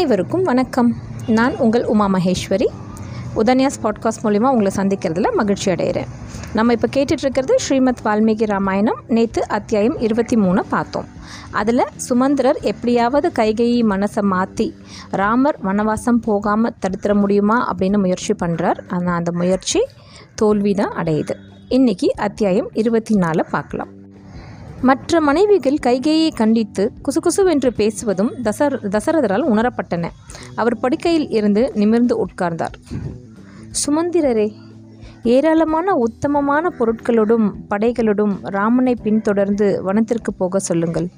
அனைவருக்கும் வணக்கம். நான் உங்கள் உமா மகேஸ்வரி. உதன்யாஸ் பாட்காஸ்ட் மூலிமா உங்களை சந்திக்கிறதுல மகிழ்ச்சி அடைகிறேன் நம்ம இப்போ கேட்டுட்ருக்கிறது ஸ்ரீமத் வால்மீகி ராமாயணம். நேற்று அத்தியாயம் இருபத்தி மூணு பார்த்தோம். அதில் சுமந்திரர் எப்படியாவது கைகையை மனசை மாற்றி ராமர் வனவாசம் போகாமல் தடுத்துட முடியுமா அப்படின்னு முயற்சி பண்ணுறார் ஆனால் அந்த முயற்சி தோல்வி தான் அடையுது. இன்றைக்கி அத்தியாயம் இருபத்தி நாலு பார்க்கலாம். மற்ற மனைவிகள் கைகையை கண்டித்து குசுகுசுவென்று பேசுவதும் தசர தசரதரால் உணரப்பட்டன. அவர் படுக்கையில் இருந்து நிமிர்ந்து உட்கார்ந்தார். சுமந்திரரே ஏராளமான உத்தமமான பொருட்களோடும் படைகளோடும் ராமனை பின்தொடர்ந்து வனத்திற்கு போக சொல்லுங்கள்.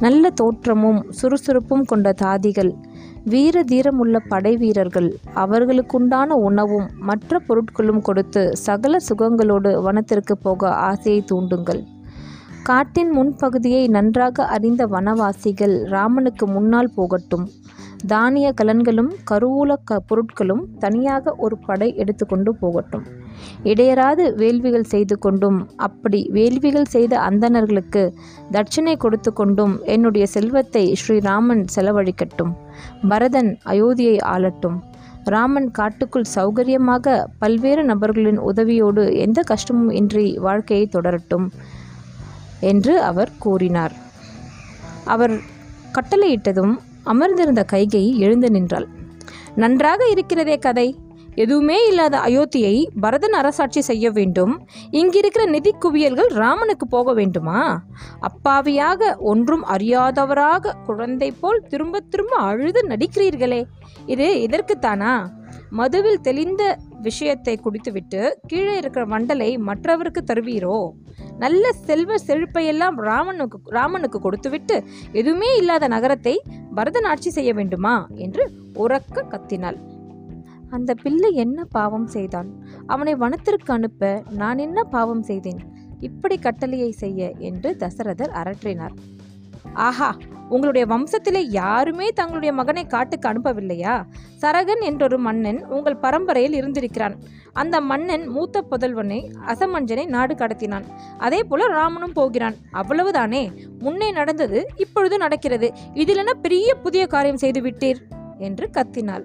நல்ல தோற்றமும் சுறுசுறுப்பும் கொண்ட தாதிகள் வீர தீரமுள்ள படை வீரர்கள் அவர்களுக்குண்டான உணவும் மற்ற பொருட்களும் கொடுத்து சகல சுகங்களோடு வனத்திற்கு போக ஆசையை தூண்டுங்கள். காட்டின் முன்பகுதியை நன்றாக அறிந்த வனவாசிகள் ராமனுக்கு முன்னால் போகட்டும். தானிய கலன்களும் கருவூல க பொருட்களும் தனியாக ஒரு படை எடுத்துக்கொண்டு போகட்டும். இடையராது வேள்விகள் செய்து கொண்டும் அப்படி வேள்விகள் செய்த அந்தணர்களுக்கு தட்சிணை கொடுத்து கொண்டும் என்னுடைய செல்வத்தை ஸ்ரீராமன் செலவழிக்கட்டும். பரதன் அயோத்தியை ஆளட்டும். ராமன் காட்டுக்குள் சௌகரியமாக பல்வேறு நபர்களின் உதவியோடு எந்த கஷ்டமும் இன்றி வாழ்க்கையை தொடரட்டும். என்று அவர் கூறினார். அவர் கட்டளையிட்டதும் அமர்ந்திருந்த கைகை எழுந்து நின்றாள். நன்றாக இருக்கிறதே கதை. எதுவுமே இல்லாத அயோத்தியை பரதன் அரசாட்சி செய்ய வேண்டும். இங்கிருக்கிற நிதி குவியல்கள் ராமனுக்கு போக வேண்டுமா? அப்பாவியாக ஒன்றும் அறியாதவராக குழந்தை போல் திரும்ப திரும்ப அழுது நடிக்கிறீர்களே. இது இதற்குத்தானா மதுவில் தெளிந்த விஷயத்தை குடித்துவிட்டு கீழே இருக்கிற வண்டலை மற்றவருக்கு தருவீரோ? நல்ல செல்வ செழிப்பையெல்லாம் ராமனுக்கு ராமனுக்கு கொடுத்துவிட்டு எதுவுமே இல்லாத நகரத்தை பரதன் ஆட்சி செய்ய வேண்டுமா? என்று உறக்க கத்தினாள். அந்த பிள்ளை என்ன பாவம் செய்தான்? அவனை வனத்திற்கு அனுப்ப நான் என்ன பாவம் செய்தேன்? இப்படி கட்டளையை செய்ய என்று தசரதர் அரற்றினார். ஆஹா உங்களுடைய வம்சத்திலே யாருமே தங்களுடைய மகனை காட்டுக்கு அனுப்பவில்லையா? சரகன் என்றொரு மன்னன் உங்கள் பரம்பரையில் இருந்திருக்கிறான். அந்த மன்னன் மூத்த புதல்வனை அசமஞ்சனை நாடு கடத்தினான். அதே போல ராமனும் போகிறான். அவ்வளவுதானே? முன்னே நடந்தது இப்பொழுது நடக்கிறது. இதிலென பெரிய புதிய காரியம் செய்து விட்டீர்? என்று கத்தினாள்.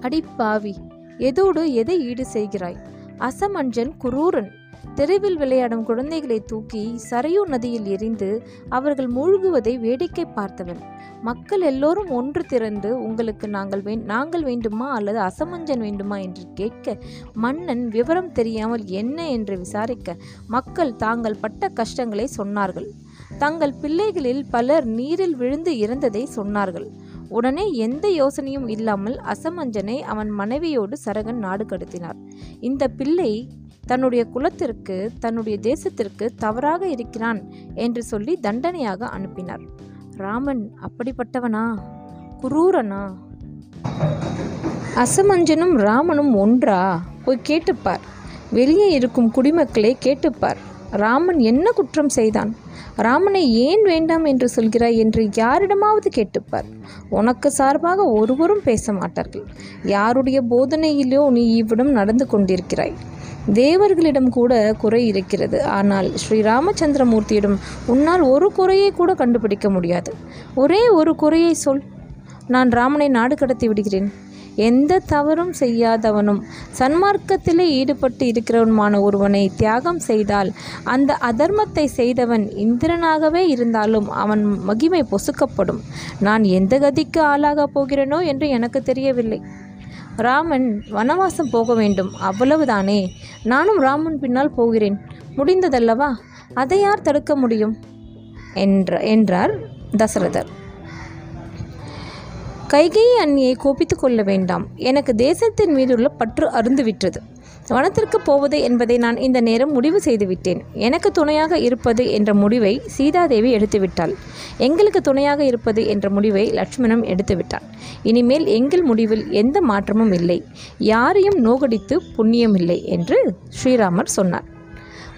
அடி பாவி எதோடு எதை ஈடு செய்கிறாய்? அசமஞ்சன் குரூரன். தெருவில் விளையாடும் குழந்தைகளை தூக்கி சரையூ நதியில் எரிந்து அவர்கள் மூழ்குவதை வேடிக்கை பார்த்தவன் மக்கள் எல்லோரும் ஒன்று திரண்டு உங்களுக்கு நாங்கள் வே நாங்கள் வேண்டுமா அல்லது அசமஞ்சன் வேண்டுமா என்று கேட்க மன்னன் விவரம் தெரியாமல் என்ன என்று விசாரிக்க மக்கள் தாங்கள் பட்ட கஷ்டங்களை சொன்னார்கள். தங்கள் பிள்ளைகளில் பலர் நீரில் விழுந்து இறந்ததை சொன்னார்கள். உடனே எந்த யோசனையும் இல்லாமல் அசமஞ்சனை அவன் மனைவியோடு சரகன் நாடு கடத்தினார். இந்த பிள்ளை தன்னுடைய குலத்திற்கு தன்னுடைய தேசத்திற்கு தவறாக இருக்கிறான் என்று சொல்லி தண்டனையாக அனுப்பினார். ராமன் அப்படிப்பட்டவனா? குரூரனா? அசமஞ்சனும் ராமனும் ஒன்றா? போய் கேட்டுப்பார். வெளியே இருக்கும் குடிமக்களை கேட்டுப்பார். ராமன் என்ன குற்றம் செய்தான்? ராமனை ஏன் வேண்டாம் என்று சொல்கிறாய் என்று யாரிடமாவது கேட்டுப்பார். உனக்கு சார்பாக ஒருவரும் பேச மாட்டார்கள். யாருடைய போதனையிலோ நீ இவ்விடம் நடந்து கொண்டிருக்கிறாய். தேவர்களிடம் கூட குறை இருக்கிறது. ஆனால் ஸ்ரீ ராமச்சந்திரமூர்த்தியிடம் உன்னால் ஒரு குறையை கூட கண்டுபிடிக்க முடியாது. ஒரே ஒரு குறையை சொல். நான் ராமனை நாடு கடத்தி விடுகிறேன். எந்த தவறும் செய்யாதவனும் சன்மார்க்கத்திலே ஈடுபட்டு இருக்கிறவனுமான ஒருவனை தியாகம் செய்தால் அந்த அதர்மத்தை செய்தவன் இந்திரனாகவே இருந்தாலும் அவன் மகிமை பொசுக்கப்படும். நான் எந்த கதிக்கு ஆளாகப் போகிறேனோ என்று எனக்கு தெரியவில்லை. ராமன் வனவாசம் போக வேண்டும். அவ்வளவுதானே? நானும் ராமன் பின்னால் போகிறேன். முடிந்ததல்லவா? அதை யார் தடுக்க முடியும்? என்ற என்றார் தசரதர். கைகேயி அண்ணியை கோபித்து கொள்ள வேண்டாம். எனக்கு தேசத்தின் மீதுள்ள பற்று அருந்துவிட்டது. வனத்திற்கு போவது என்பதை நான் இந்த நேரம் முடிவு செய்துவிட்டேன். எனக்கு துணையாக இருப்பது என்ற முடிவை சீதாதேவி எடுத்துவிட்டாள். எங்களுக்கு துணையாக இருப்பது என்ற முடிவை லட்சுமணன் எடுத்துவிட்டான் இனிமேல் எங்கள் முடிவில் எந்த மாற்றமும் இல்லை. யாரையும் நோகடித்து புண்ணியம் இல்லை என்று ஸ்ரீராமர் சொன்னார்.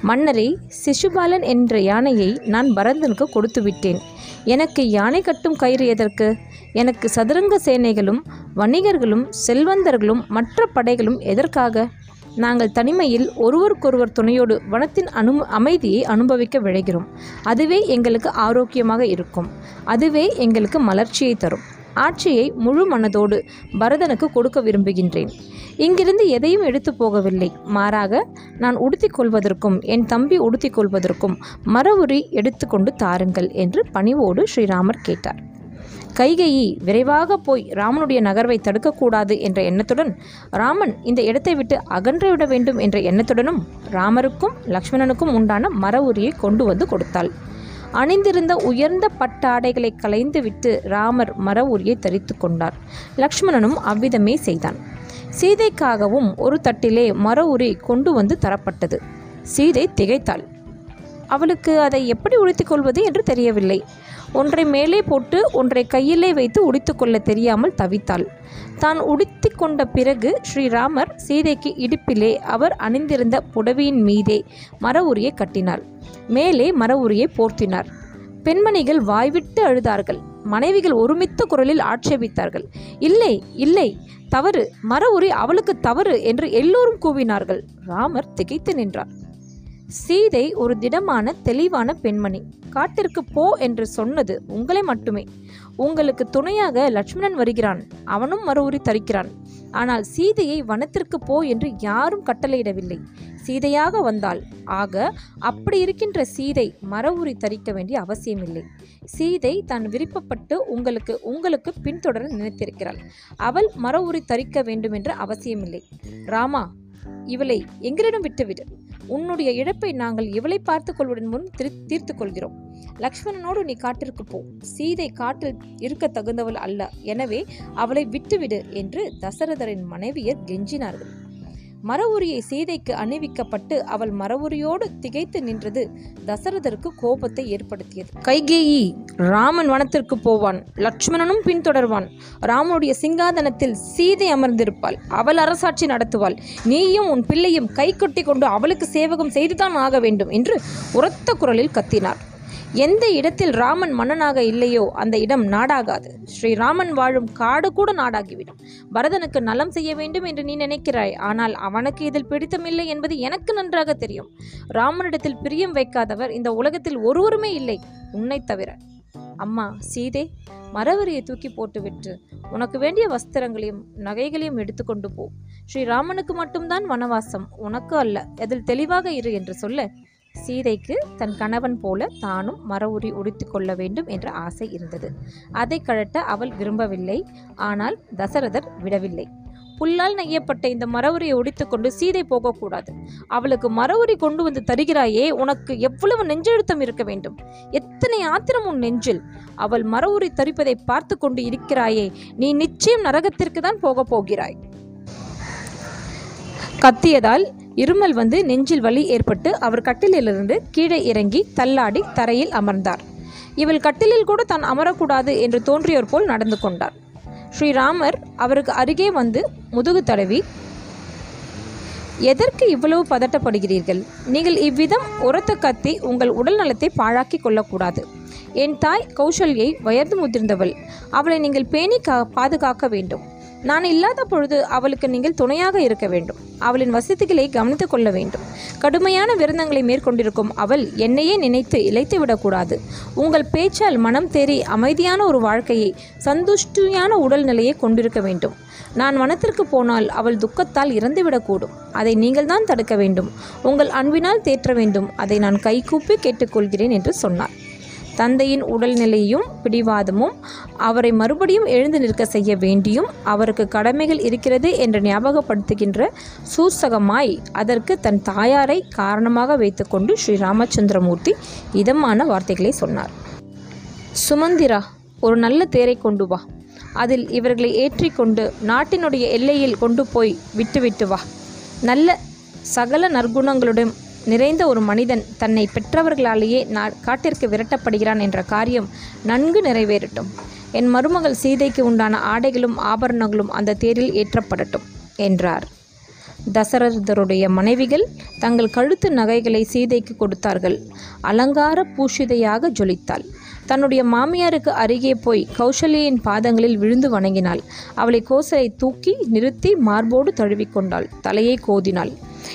மன்னரே சிசுபாலன் என்ற யானையை நான் பரதனுக்கு கொடுத்து விட்டேன் எனக்கு யானை கட்டும் கயிறு எதற்கு? எனக்கு சதுரங்க சேனைகளும் வணிகர்களும் செல்வந்தர்களும் மற்ற படைகளும் எதற்காக? நாங்கள் தனிமையில் ஒருவருக்கொருவர் துணையோடு வனத்தின் அனு அமைதியை அனுபவிக்க விழைகிறோம். அதுவே எங்களுக்கு ஆரோக்கியமாக இருக்கும். அதுவே எங்களுக்கு மலர்ச்சியை தரும். ஆட்சியை முழு மனதோடு பரதனுக்கு கொடுக்க விரும்புகின்றேன். இங்கிருந்து எதையும் எடுத்து போகவில்லை. மாறாக நான் உடுத்திக் கொள்வதற்கும் என் தம்பி உடுத்திக் கொள்வதற்கும் மரவுரி எடுத்துக்கொண்டு தாருங்கள் என்று பணிவோடு ஸ்ரீராமர் கேட்டார். கைகையி விரைவாக போய் ராமனுடைய நகர்வை தடுக்கக்கூடாது என்ற எண்ணத்துடன் ராமன் இந்த இடத்தை விட்டு அகன்றுவிட வேண்டும் என்ற எண்ணத்துடனும் ராமருக்கும் லக்ஷ்மணனுக்கும் உண்டான மர உரியை கொண்டு வந்து கொடுத்தாள். அணிந்திருந்த உயர்ந்த பட்டாடைகளை களைந்து விட்டு ராமர் மர உரியை தரித்து கொண்டார். லக்ஷ்மணனும் அவ்விதமே செய்தான். சீதைக்காகவும் ஒரு தட்டிலே மர உரி கொண்டு வந்து தரப்பட்டது. சீதை திகைத்தாள். அவளுக்கு அதை எப்படி உடுத்திக் கொள்வது என்று தெரியவில்லை. ஒன்றை மேலே போட்டு ஒன்றை கையிலே வைத்து உடித்துக்கொள்ள தெரியாமல் தவித்தாள். தான் உடித்து கொண்ட பிறகு ஸ்ரீராமர் சீதைக்கு இடுப்பிலே அவர் அணிந்திருந்த புடவையின் மீதே மர உரியை கட்டினார் மேலே மர உரியை போர்த்தினார். பெண்மணிகள் வாய்விட்டு அழுதார்கள். மனைவிகள் ஒருமித்த குரலில் ஆட்சேபித்தார்கள். இல்லை இல்லை தவறு. மர உரி அவளுக்கு தவறு என்று எல்லோரும் கூவினார்கள். ராமர் திகைத்து நின்றார். சீதை ஒரு திடமான தெளிவான பெண்மணி. காட்டிற்கு போ என்று சொன்னது உங்களை மட்டுமே. உங்களுக்கு துணையாக லட்சுமணன் வருகிறான். அவனும் மறு உரி தரிக்கிறான். ஆனால் சீதையை வனத்திற்கு போ என்று யாரும் கட்டளையிடவில்லை. சீதையாக வந்தாள். ஆக அப்படி இருக்கின்ற சீதை மர உரி தரிக்க வேண்டிய அவசியமில்லை. சீதை தான் விருப்பப்பட்டு உங்களுக்கு உங்களுக்கு பின்தொடர நினைத்திருக்கிறாள். அவள் மர உரி தரிக்க வேண்டும் என்ற அவசியமில்லை. ராமா இவளை எங்களிடம் விட்டுவிடு. உன்னுடைய இழப்பை நாங்கள் இவளை பார்த்து கொள்வதன் முன் திரு தீர்த்து கொள்கிறோம் லக்ஷ்மணனோடு நீ காட்டிற்கு போ. சீதை காட்டில் இருக்க தகுந்தவள் அல்ல. எனவே அவளை விட்டுவிடு என்று தசரதரின் மனைவியர் கெஞ்சினார்கள். மரவுரியை சீதைக்கு அணிவிக்கப்பட்டு அவள் மரவுரியோடு திகைத்து நின்றது. தசரதருக்கு கோபத்தை ஏற்படுத்தியது. கைகேயி ராமன் வனத்திற்கு போவான். லட்சுமணனும் பின்தொடர்வான். ராமனுடைய சிங்காதனத்தில் சீதை அமர்ந்திருப்பாள். அவள் அரசாட்சி நடத்துவாள். நீயும் உன் பிள்ளையும் கை கொண்டு அவளுக்கு சேவகம் செய்துதான் ஆக வேண்டும் என்று உரத்த குரலில் கத்தினார். எந்த இடத்தில் ராமன் மன்னனாக இல்லையோ அந்த இடம் நாடாகாது. ஸ்ரீராமன் வாழும் காடு கூட நாடாகிவிடும். பரதனுக்கு நலம் செய்ய வேண்டும் என்று நீ நினைக்கிறாய். ஆனால் அவனுக்கு இதில் பிடித்தமில்லை என்பது எனக்கு நன்றாக தெரியும். ராமனிடத்தில் பிரியம் வைக்காதவர் இந்த உலகத்தில் ஒருவருமே இல்லை உன்னை தவிர. அம்மா சீதே மரவரியை தூக்கி போட்டுவிட்டு உனக்கு வேண்டிய வஸ்திரங்களையும் நகைகளையும் எடுத்துக்கொண்டு போ. ஸ்ரீராமனுக்கு மட்டும்தான் வனவாசம் உனக்கு அல்ல. அதில் தெளிவாக இரு என்று சொல்ல. சீதைக்கு தன் கணவன் போல தானும் மர உரி உடித்து கொள்ள வேண்டும் என்ற ஆசை இருந்தது. அதை கழட்ட அவள் விரும்பவில்லை. ஆனால் தசரதர் விடவில்லை. புல்லால் நெய்யப்பட்ட இந்த மரவுரியை உடித்துக்கொண்டு சீதை போகக்கூடாது அவளுக்கு மரவுரி கொண்டு வந்து தருகிறாயே உனக்கு எவ்வளவு நெஞ்செழுத்தம் இருக்க வேண்டும்? எத்தனை ஆத்திரம் உன் நெஞ்சில்? அவள் மரவுரி தரிப்பதை பார்த்து கொண்டு இருக்கிறாயே நீ நிச்சயம் நரகத்திற்கு தான் போகப் போகிறாய். கத்தியதால் இருமல் வந்து நெஞ்சில் வலி ஏற்பட்டு அவர் கட்டிலிலிருந்து கீழே இறங்கி தள்ளாடி தரையில் அமர்ந்தார். இவள் கட்டிலில் கூட தான் அமரக்கூடாது என்று தோன்றியோர் போல் நடந்து கொண்டார். ஸ்ரீராமர் அவருக்கு அருகே வந்து முதுகு தடவி எதற்கு இவ்வளவு பதட்டப்படுகிறீர்கள்? நீங்கள் இவ்விதம் உரத்த கத்தி உங்கள் உடல் நலத்தை பாழாக்கி கொள்ளக்கூடாது. என் தாய் கௌசல்யை வயது முதிர்ந்தவள். அவளை நீங்கள் பேணி கா பாதுகாக்க வேண்டும். நான் இல்லாத பொழுது அவளுக்கு நீங்கள் துணையாக இருக்க வேண்டும். அவளின் வசதிகளை கவனித்துக் கொள்ள வேண்டும். கடுமையான விருந்தங்களை மேற்கொண்டிருக்கும் அவள் என்னையே நினைத்து இழைத்து விடக்கூடாது. உங்கள் பேச்சால் மனம் தேறி அமைதியான ஒரு வாழ்க்கையை சந்துஷ்டியான உடல்நிலையை கொண்டிருக்க வேண்டும். நான் வனத்திற்கு போனால் அவள் துக்கத்தால் இறந்துவிடக்கூடும் அதை நீங்கள் தான் தடுக்க வேண்டும். உங்கள் அன்பினால் தேற்ற வேண்டும். அதை நான் கைகூப்பி கேட்டுக்கொள்கிறேன் என்று சொன்னார். தந்தையின் உடல்நிலையும் பிடிவாதமும் அவரை மறுபடியும் எழுந்து நிற்க செய்ய வேண்டியும் அவருக்கு கடமைகள் இருக்கிறது என்று ஞாபகப்படுத்துகின்ற சூசகமாய் அதற்கு தன் தாயாரை காரணமாக வைத்துக்கொண்டு ஸ்ரீ ராமச்சந்திரமூர்த்தி இதமான வார்த்தைகளை சொன்னார். சுமந்திரா ஒரு நல்ல தேரை கொண்டு வா. அதில் இவர்களை ஏற்றிக்கொண்டு நாட்டினுடைய எல்லையில் கொண்டு போய் விட்டுவிட்டு வா. நல்ல சகல நற்குணங்களுடன் நிறைந்த ஒரு மனிதன் தன்னை பெற்றவர்களாலேயே நா காட்டிற்கு விரட்டப்படுகிறான் என்ற காரியம் நன்கு நிறைவேறட்டும். என் மருமகள் சீதைக்கு உண்டான ஆடைகளும் ஆபரணங்களும் அந்த தேரில் ஏற்றப்படட்டும் என்றார். தசரதருடைய மனைவிகள் தங்கள் கழுத்து நகைகளை சீதைக்கு கொடுத்தார்கள். அலங்கார பூஷிதையாக ஜொலித்தாள். தன்னுடைய மாமியாருக்கு அருகே போய் கௌசல்யின் பாதங்களில் விழுந்து வணங்கினாள். அவளை கோசலை தூக்கி நிறுத்தி மார்போடு தழுவிக்கொண்டாள். தலையை கோதினாள்.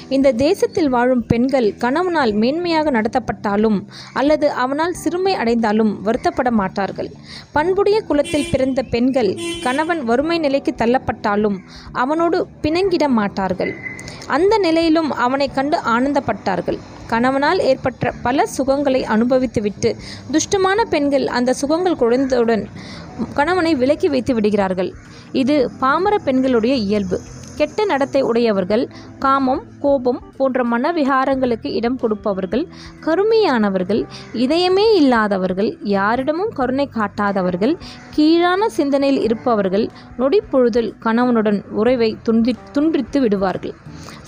இந்த தேசத்தில் வாழும் பெண்கள் கணவனால் மேன்மையாக நடத்தப்பட்டாலும் அல்லது அவனால் சிறுமை அடைந்தாலும் வருத்தப்பட மாட்டார்கள். பண்புடைய குலத்தில் பிறந்த பெண்கள் கணவன் வறுமை நிலைக்கு தள்ளப்பட்டாலும் அவனோடு பிணங்கிட மாட்டார்கள். அந்த நிலையிலும் அவனை கண்டு ஆனந்தப்பட்டார்கள். கணவனால் ஏற்பட்ட பல சுகங்களை அனுபவித்துவிட்டு துஷ்டமான பெண்கள் அந்த சுகங்கள் குறைந்தவுடன் கணவனை விலக்கி வைத்து விடுகிறார்கள். இது பாமர பெண்களுடைய இயல்பு. கெட்ட நடத்தை உடையவர்கள் காமம் கோபம் போன்ற மனவிகாரங்களுக்கு இடம் கொடுப்பவர்கள் கருமையானவர்கள் இதயமே இல்லாதவர்கள் யாரிடமும் கருணை காட்டாதவர்கள் கீழான சிந்தனையில் இருப்பவர்கள் நொடிப்பொழுதில் கணவனுடன் உறவை துண்டி துன்றித்து விடுவார்கள்.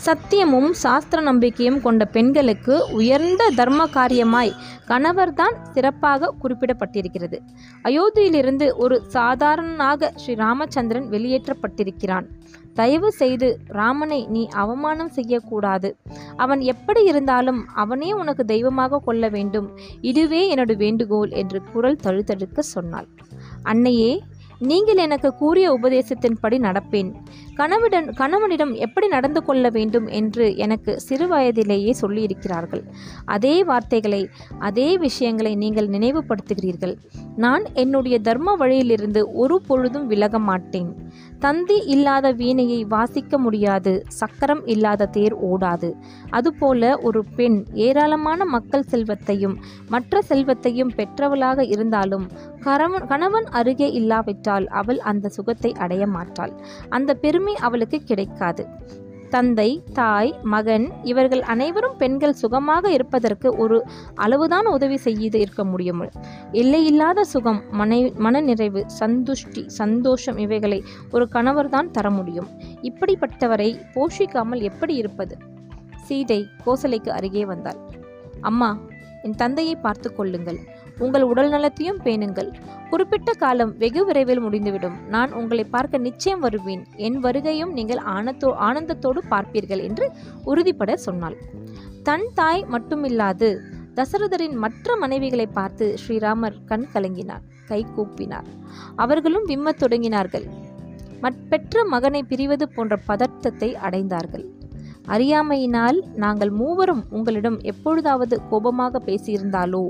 சத்தியமும் சாஸ்திர நம்பிக்கையும் கொண்ட பெண்களுக்கு உயர்ந்த தர்ம காரியமாய் கணவர்தான் சிறப்பாக குறிப்பிடப்பட்டிருக்கிறது. அயோத்தியிலிருந்து ஒரு சாதாரணனாக ஸ்ரீ ராமச்சந்திரன் வெளியேற்றப்பட்டிருக்கிறான். தயவு செய்து ராமனை நீ அவமானம் செய்யக்கூடாது. அவன் எப்படி இருந்தாலும் அவனே உனக்கு தெய்வமாக கொள்ள வேண்டும். இதுவே என்னோட வேண்டுகோள் என்று குரல் தழுத்தழுக்க சொன்னாள். அன்னையே நீங்கள் எனக்கு கூறிய உபதேசத்தின்படி நடப்பேன். கணவனிடம் கணவனிடம் எப்படி நடந்து கொள்ள வேண்டும் என்று எனக்கு சிறுவயதிலேயே சொல்லியிருக்கிறார்கள். அதே வார்த்தைகளை அதே விஷயங்களை நீங்கள் நினைவுபடுத்துகிறீர்கள். நான் என்னுடைய தர்ம வழியிலிருந்து ஒரு பொழுதும் விலக மாட்டேன். தந்தி இல்லாத வீணையை வாசிக்க முடியாது சக்கரம் இல்லாத தேர் ஓடாது. அதுபோல ஒரு பெண் ஏராளமான மக்கள் செல்வத்தையும் மற்ற செல்வத்தையும் பெற்றவளாக இருந்தாலும் கணவன் கணவன் அருகே இல்லாவிட்டால் அவள் அந்த சுகத்தை அடைய மாட்டாள். அந்த பெருமை அவளுக்கு கிடைக்காது. தந்தை தாய் மகன் இவர்கள் அனைவரும் பெண்கள் சுகமாக இருப்பதற்கு ஒரு அளவுதான் உதவி செய்து இருக்க முடியும் எல்லையில்லாத சுகம் மனை மனநிறைவு சந்துஷ்டி சந்தோஷம் இவைகளை ஒரு கணவர்தான் தர முடியும். இப்படிப்பட்டவரை போஷிக்காமல் எப்படி இருப்பது? சீதை கோசலைக்கு அருகே வந்தாள். அம்மா என் தந்தையை பார்த்து கொள்ளுங்கள். உங்கள் உடல் நலத்தையும் பேணுங்கள். குறிப்பிட்ட காலம் வெகு விரைவில் முடிந்துவிடும். நான் உங்களை பார்க்க நிச்சயம் வருவேன். என் வருகையும் நீங்கள் ஆனத்தோ ஆனந்தத்தோடு பார்ப்பீர்கள் என்று உறுதிப்பட சொன்னாள். தன் தாய் மட்டுமில்லாது தசரதரின் மற்ற மனைவிகளை பார்த்து ஸ்ரீராமர் கண் கலங்கினார் கை கூப்பினார். அவர்களும் விம்மத் தொடங்கினார்கள். பெற்ற மகனை பிரிவது போன்ற பதட்டத்தை அடைந்தார்கள். அறியாமையினால் நாங்கள் மூவரும் உங்களிடம் எப்பொழுதாவது கோபமாக பேசியிருந்தாலோ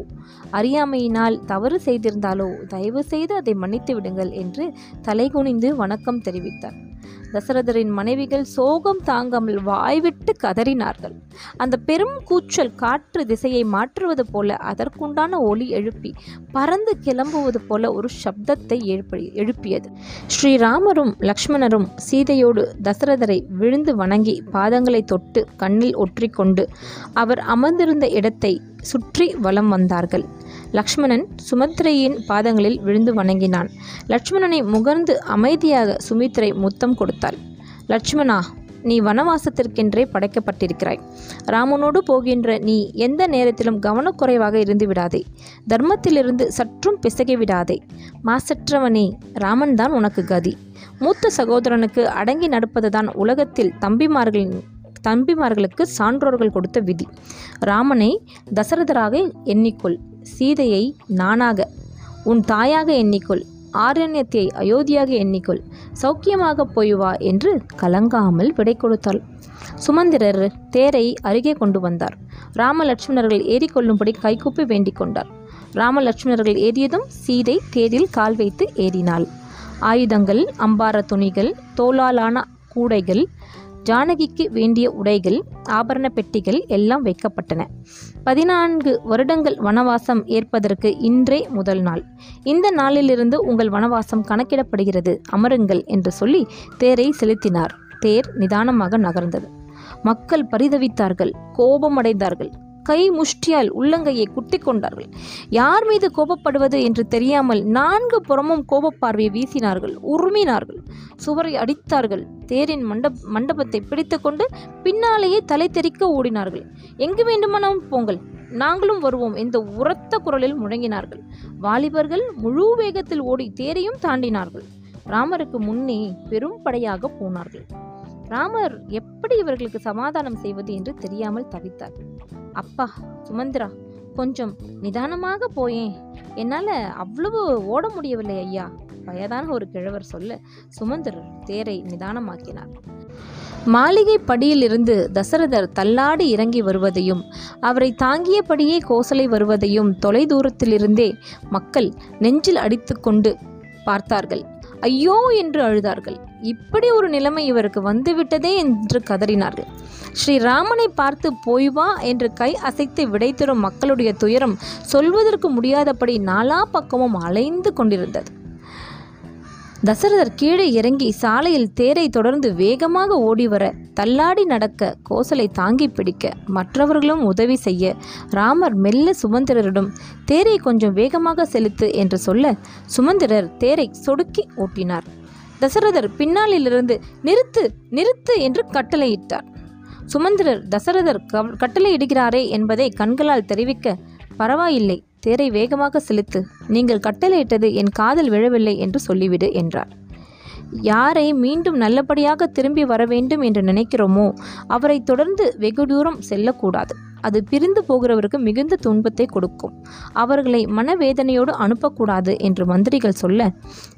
அறியாமையினால் தவறு செய்திருந்தாலோ தயவு செய்து அதை மன்னித்து விடுங்கள் என்று தலைகுனிந்து வணக்கம் தெரிவித்தார். தசரதரின் மனைவிகள் சோகம் தாங்காமல் வாய்விட்டு கதறினார்கள். அந்த பெரும் கூச்சல் காற்று திசையை மாற்றுவது போல அதற்குண்டான ஒளி எழுப்பி பறந்து கிளம்புவது போல ஒரு சப்தத்தை எழுப்பி எழுப்பியது. ஸ்ரீராமரும் லக்ஷ்மணரும் சீதையோடு தசரதரை விழுந்து வணங்கி பாதங்களை தொட்டு கண்ணில் ஒற்றிக்கொண்டு அவர் அமர்ந்திருந்த இடத்தை சுற்றி வலம் வந்தார்கள். லக்ஷ்மணன் சுமித்ரையின் பாதங்களில் விழுந்து வணங்கினான். லக்ஷ்மணனை முகர்ந்து அமைதியாக சுமித்ரை முத்தம் கொடுத்தாள். லக்ஷ்மணா நீ வனவாசத்திற்கென்றே படைக்கப்பட்டிருக்கிறாய். ராமனோடு போகின்ற நீ எந்த நேரத்திலும் கவனக்குறைவாக இருந்து விடாதே. தர்மத்திலிருந்து சற்றும் பிசகி விடாதே. மாசற்றவனே ராமன்தான் உனக்கு கதி. மூத்த சகோதரனுக்கு அடங்கி நடப்பதுதான் உலகத்தில் தம்பிமார்களின் தம்பிமார்களுக்கு சான்றோர்கள் கொடுத்த விதி. ராமனை தசரதராக எண்ணிக்கொள் சீதையை நானாக உன் தாயாக எண்ணிக்கொள் ஆரண்யத்தை அயோத்தியாக எண்ணிக்கொள் சௌக்கியமாக போய் வா என்று கலங்காமல் விடை கொடுத்தாள். சுமந்திரர் தேரை அருகே கொண்டு வந்தார். ராமலட்சுமணர்கள் ஏறிக்கொள்ளும்படி கைகூப்பி வேண்டிக் கொண்டார். ராமலட்சுமணர்கள் ஏறியதும் சீதை தேரில் கால் வைத்து ஏறினாள். ஆயுதங்கள் அம்பார துணிகள் தோளாலான கூடைகள் ஜானகிக்கு வேண்டிய உடைகள் ஆபரண பெட்டிகள் எல்லாம் வைக்கப்பட்டன. பதினான்கு வருடங்கள் வனவாசம் ஏற்பதற்கு இன்றே முதல் நாள். இந்த நாளிலிருந்து உங்கள் வனவாசம் கணக்கிடப்படுகிறது அமருங்கள் என்று சொல்லி தேரை செலுத்தினார். தேர் நிதானமாக நகர்ந்தது. மக்கள் பரிதவித்தார்கள் கோபமடைந்தார்கள். கை முஷ்டியால் உள்ளங்கையை குத்தி கொண்டார்கள். யார் மீது கோபப்படுவது என்று தெரியாமல் நான்கு புறமும் கோபப்பார்வையை வீசினார்கள் உருமினார்கள். சுவரை அடித்தார்கள். தேரின் மண்டப் மண்டபத்தை பிடித்துக்கொண்டு பின்னாலேயே தலை தெறிக்க ஓடினார்கள். எங்கு வேண்டுமானாலும் போங்கள் நாங்களும் வருவோம் இந்த உரத்த குரலில் முழங்கினார்கள். வாலிபர்கள் முழு வேகத்தில் ஓடி தேரையும் தாண்டினார்கள். ராமருக்கு முன்னே பெரும் படையாக போனார்கள். ராமர் எப்படி இவர்களுக்கு சமாதானம் செய்வது என்று தெரியாமல் தவித்தார். அப்பா சுமந்திரா கொஞ்சம் நிதானமாக போயேன். என்னால் அவ்வளவு ஓட முடியவில்லை ஐயா. வயதான ஒரு கிழவர் சொல்ல சுமந்திரர் தேரை நிதானமாக்கினார். மாளிகை படியிலிருந்து தசரதர் தள்ளாடி இறங்கி வருவதையும் அவரை தாங்கியபடியே கோசலை வருவதையும் தொலைதூரத்திலிருந்தே மக்கள் நெஞ்சில் அடித்துக்கொண்டு பார்த்தார்கள். ஐயோ என்று அழுதார்கள். இப்படி ஒரு நிலைமை இவருக்கு வந்துவிட்டதே என்று கதறினார்கள். ஸ்ரீராமனை பார்த்து போய் வா என்று கை அசைத்து விடை மக்களுடைய துயரம் சொல்வதற்கு முடியாதபடி நாலா பக்கமும் அலைந்து கொண்டிருந்தது. தசரதர் கீழே இறங்கி சாலையில் தேரை தொடர்ந்து வேகமாக ஓடிவர தள்ளாடி நடக்க கோசலை தாங்கி பிடிக்க மற்றவர்களும் உதவி செய்ய ராமர் மெல்ல சுமந்திரரிடம் தேரை கொஞ்சம் வேகமாக செலுத்து என்று சொல்ல சுமந்திரர் தேரை சொடுக்கி ஓட்டினார். தசரதர் பின்னாலிலிருந்து நிறுத்து நிறுத்து என்று கட்டளையிட்டார். சுமந்திரர் தசரதர் கட்டளையிடுகிறாரே என்பதை கண்களால் தெரிவிக்க பரவாயில்லை தேரை வேகமாக செலுத்து. நீங்கள் கட்டளையிட்டது என் காதல் விழவில்லை என்று சொல்லிவிடு என்றார். யாரை மீண்டும் நல்லபடியாக திரும்பி வர வேண்டும் என்று நினைக்கிறோமோ அவரை தொடர்ந்து வெகு தூரம் செல்லக்கூடாது. அது பிரிந்து போகிறவருக்கு மிகுந்த துன்பத்தை கொடுக்கும். அவர்களை மனவேதனையோடு அனுப்பக்கூடாது என்று மந்திரிகள் சொல்ல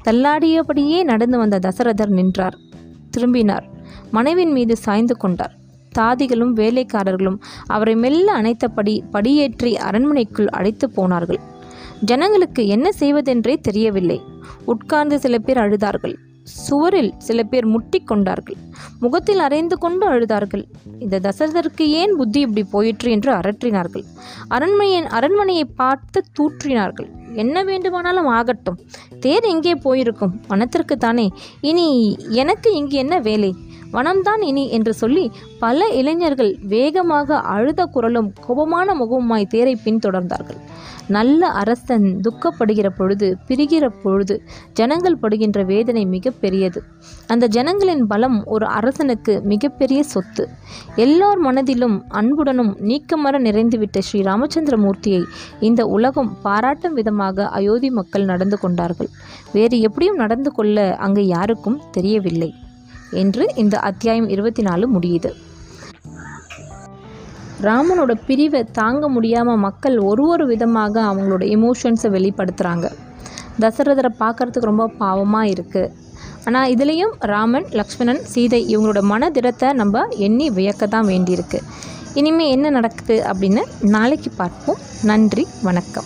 தள்ளாடியபடியே நடந்து வந்த தசரதர் நின்றார். திரும்பினார். மனைவின் மீது சாய்ந்து கொண்டார். தாதிகளும் வேலைக்காரர்களும் அவரை மெல்ல அணைத்தபடி படியேற்றி அரண்மனைக்குள் அழைத்து போனார்கள். ஜனங்களுக்கு என்ன செய்வதென்றே தெரியவில்லை. உட்கார்ந்து சில பேர் அழுதார்கள். சுவரில் சில பேர் முட்டிக் கொண்டார்கள். முகத்தில் அரைந்து கொண்டு அழுதார்கள். இந்த தசரதருக்கு ஏன் புத்தி இப்படி போயிற்று என்று அரற்றினார்கள். அரண்மனையின் அரண்மனையை பார்த்து தூற்றினார்கள். என்ன வேண்டுமானாலும் ஆகட்டும். தேர் எங்கே போயிருக்கும்? வனத்திற்கு தானே இனி எனக்கு இங்கு என்ன வேலை? வனம்தான் இனி என்று சொல்லி பல இளைஞர்கள் வேகமாக அழுத குரலும் கோபமான முகமுமாய் தேரை பின்தொடர்ந்தார்கள். நல்ல அரசன் துக்கப்படுகிற பொழுது பிரிகிற பொழுது ஜனங்கள் படுகின்ற வேதனை மிகப்பெரியது அந்த ஜனங்களின் பலம் ஒரு அரசனுக்கு மிகப்பெரிய சொத்து. எல்லோர் மனதிலும் அன்புடனும் நீக்கமர நிறைந்துவிட்ட ஸ்ரீ ராமச்சந்திரமூர்த்தியை இந்த உலகம் பாராட்டும் விதமாக அயோத்தி மக்கள் நடந்து கொண்டார்கள். வேறு எப்படியும் நடந்து கொள்ள அங்கு யாருக்கும் தெரியவில்லை. என்று இந்த அத்தியாயம் இருபத்தி நாலு முடியுது. ராமனோட பிரிவை தாங்க முடியாமல் மக்கள் ஒரு ஒரு விதமாக அவங்களோட எமோஷன்ஸை வெளிப்படுத்துகிறாங்க தசரதரை பார்க்கறதுக்கு ரொம்ப பாவமாக இருக்குது ஆனால் இதுலேயும் ராமன் லக்ஷ்மணன் சீதை இவங்களோட மனதிடத்தை நம்ம எண்ணி வியக்க தான் வேண்டியிருக்கு. இனிமேல் என்ன நடக்குது அப்படின்னு நாளைக்கு பார்ப்போம். நன்றி வணக்கம்.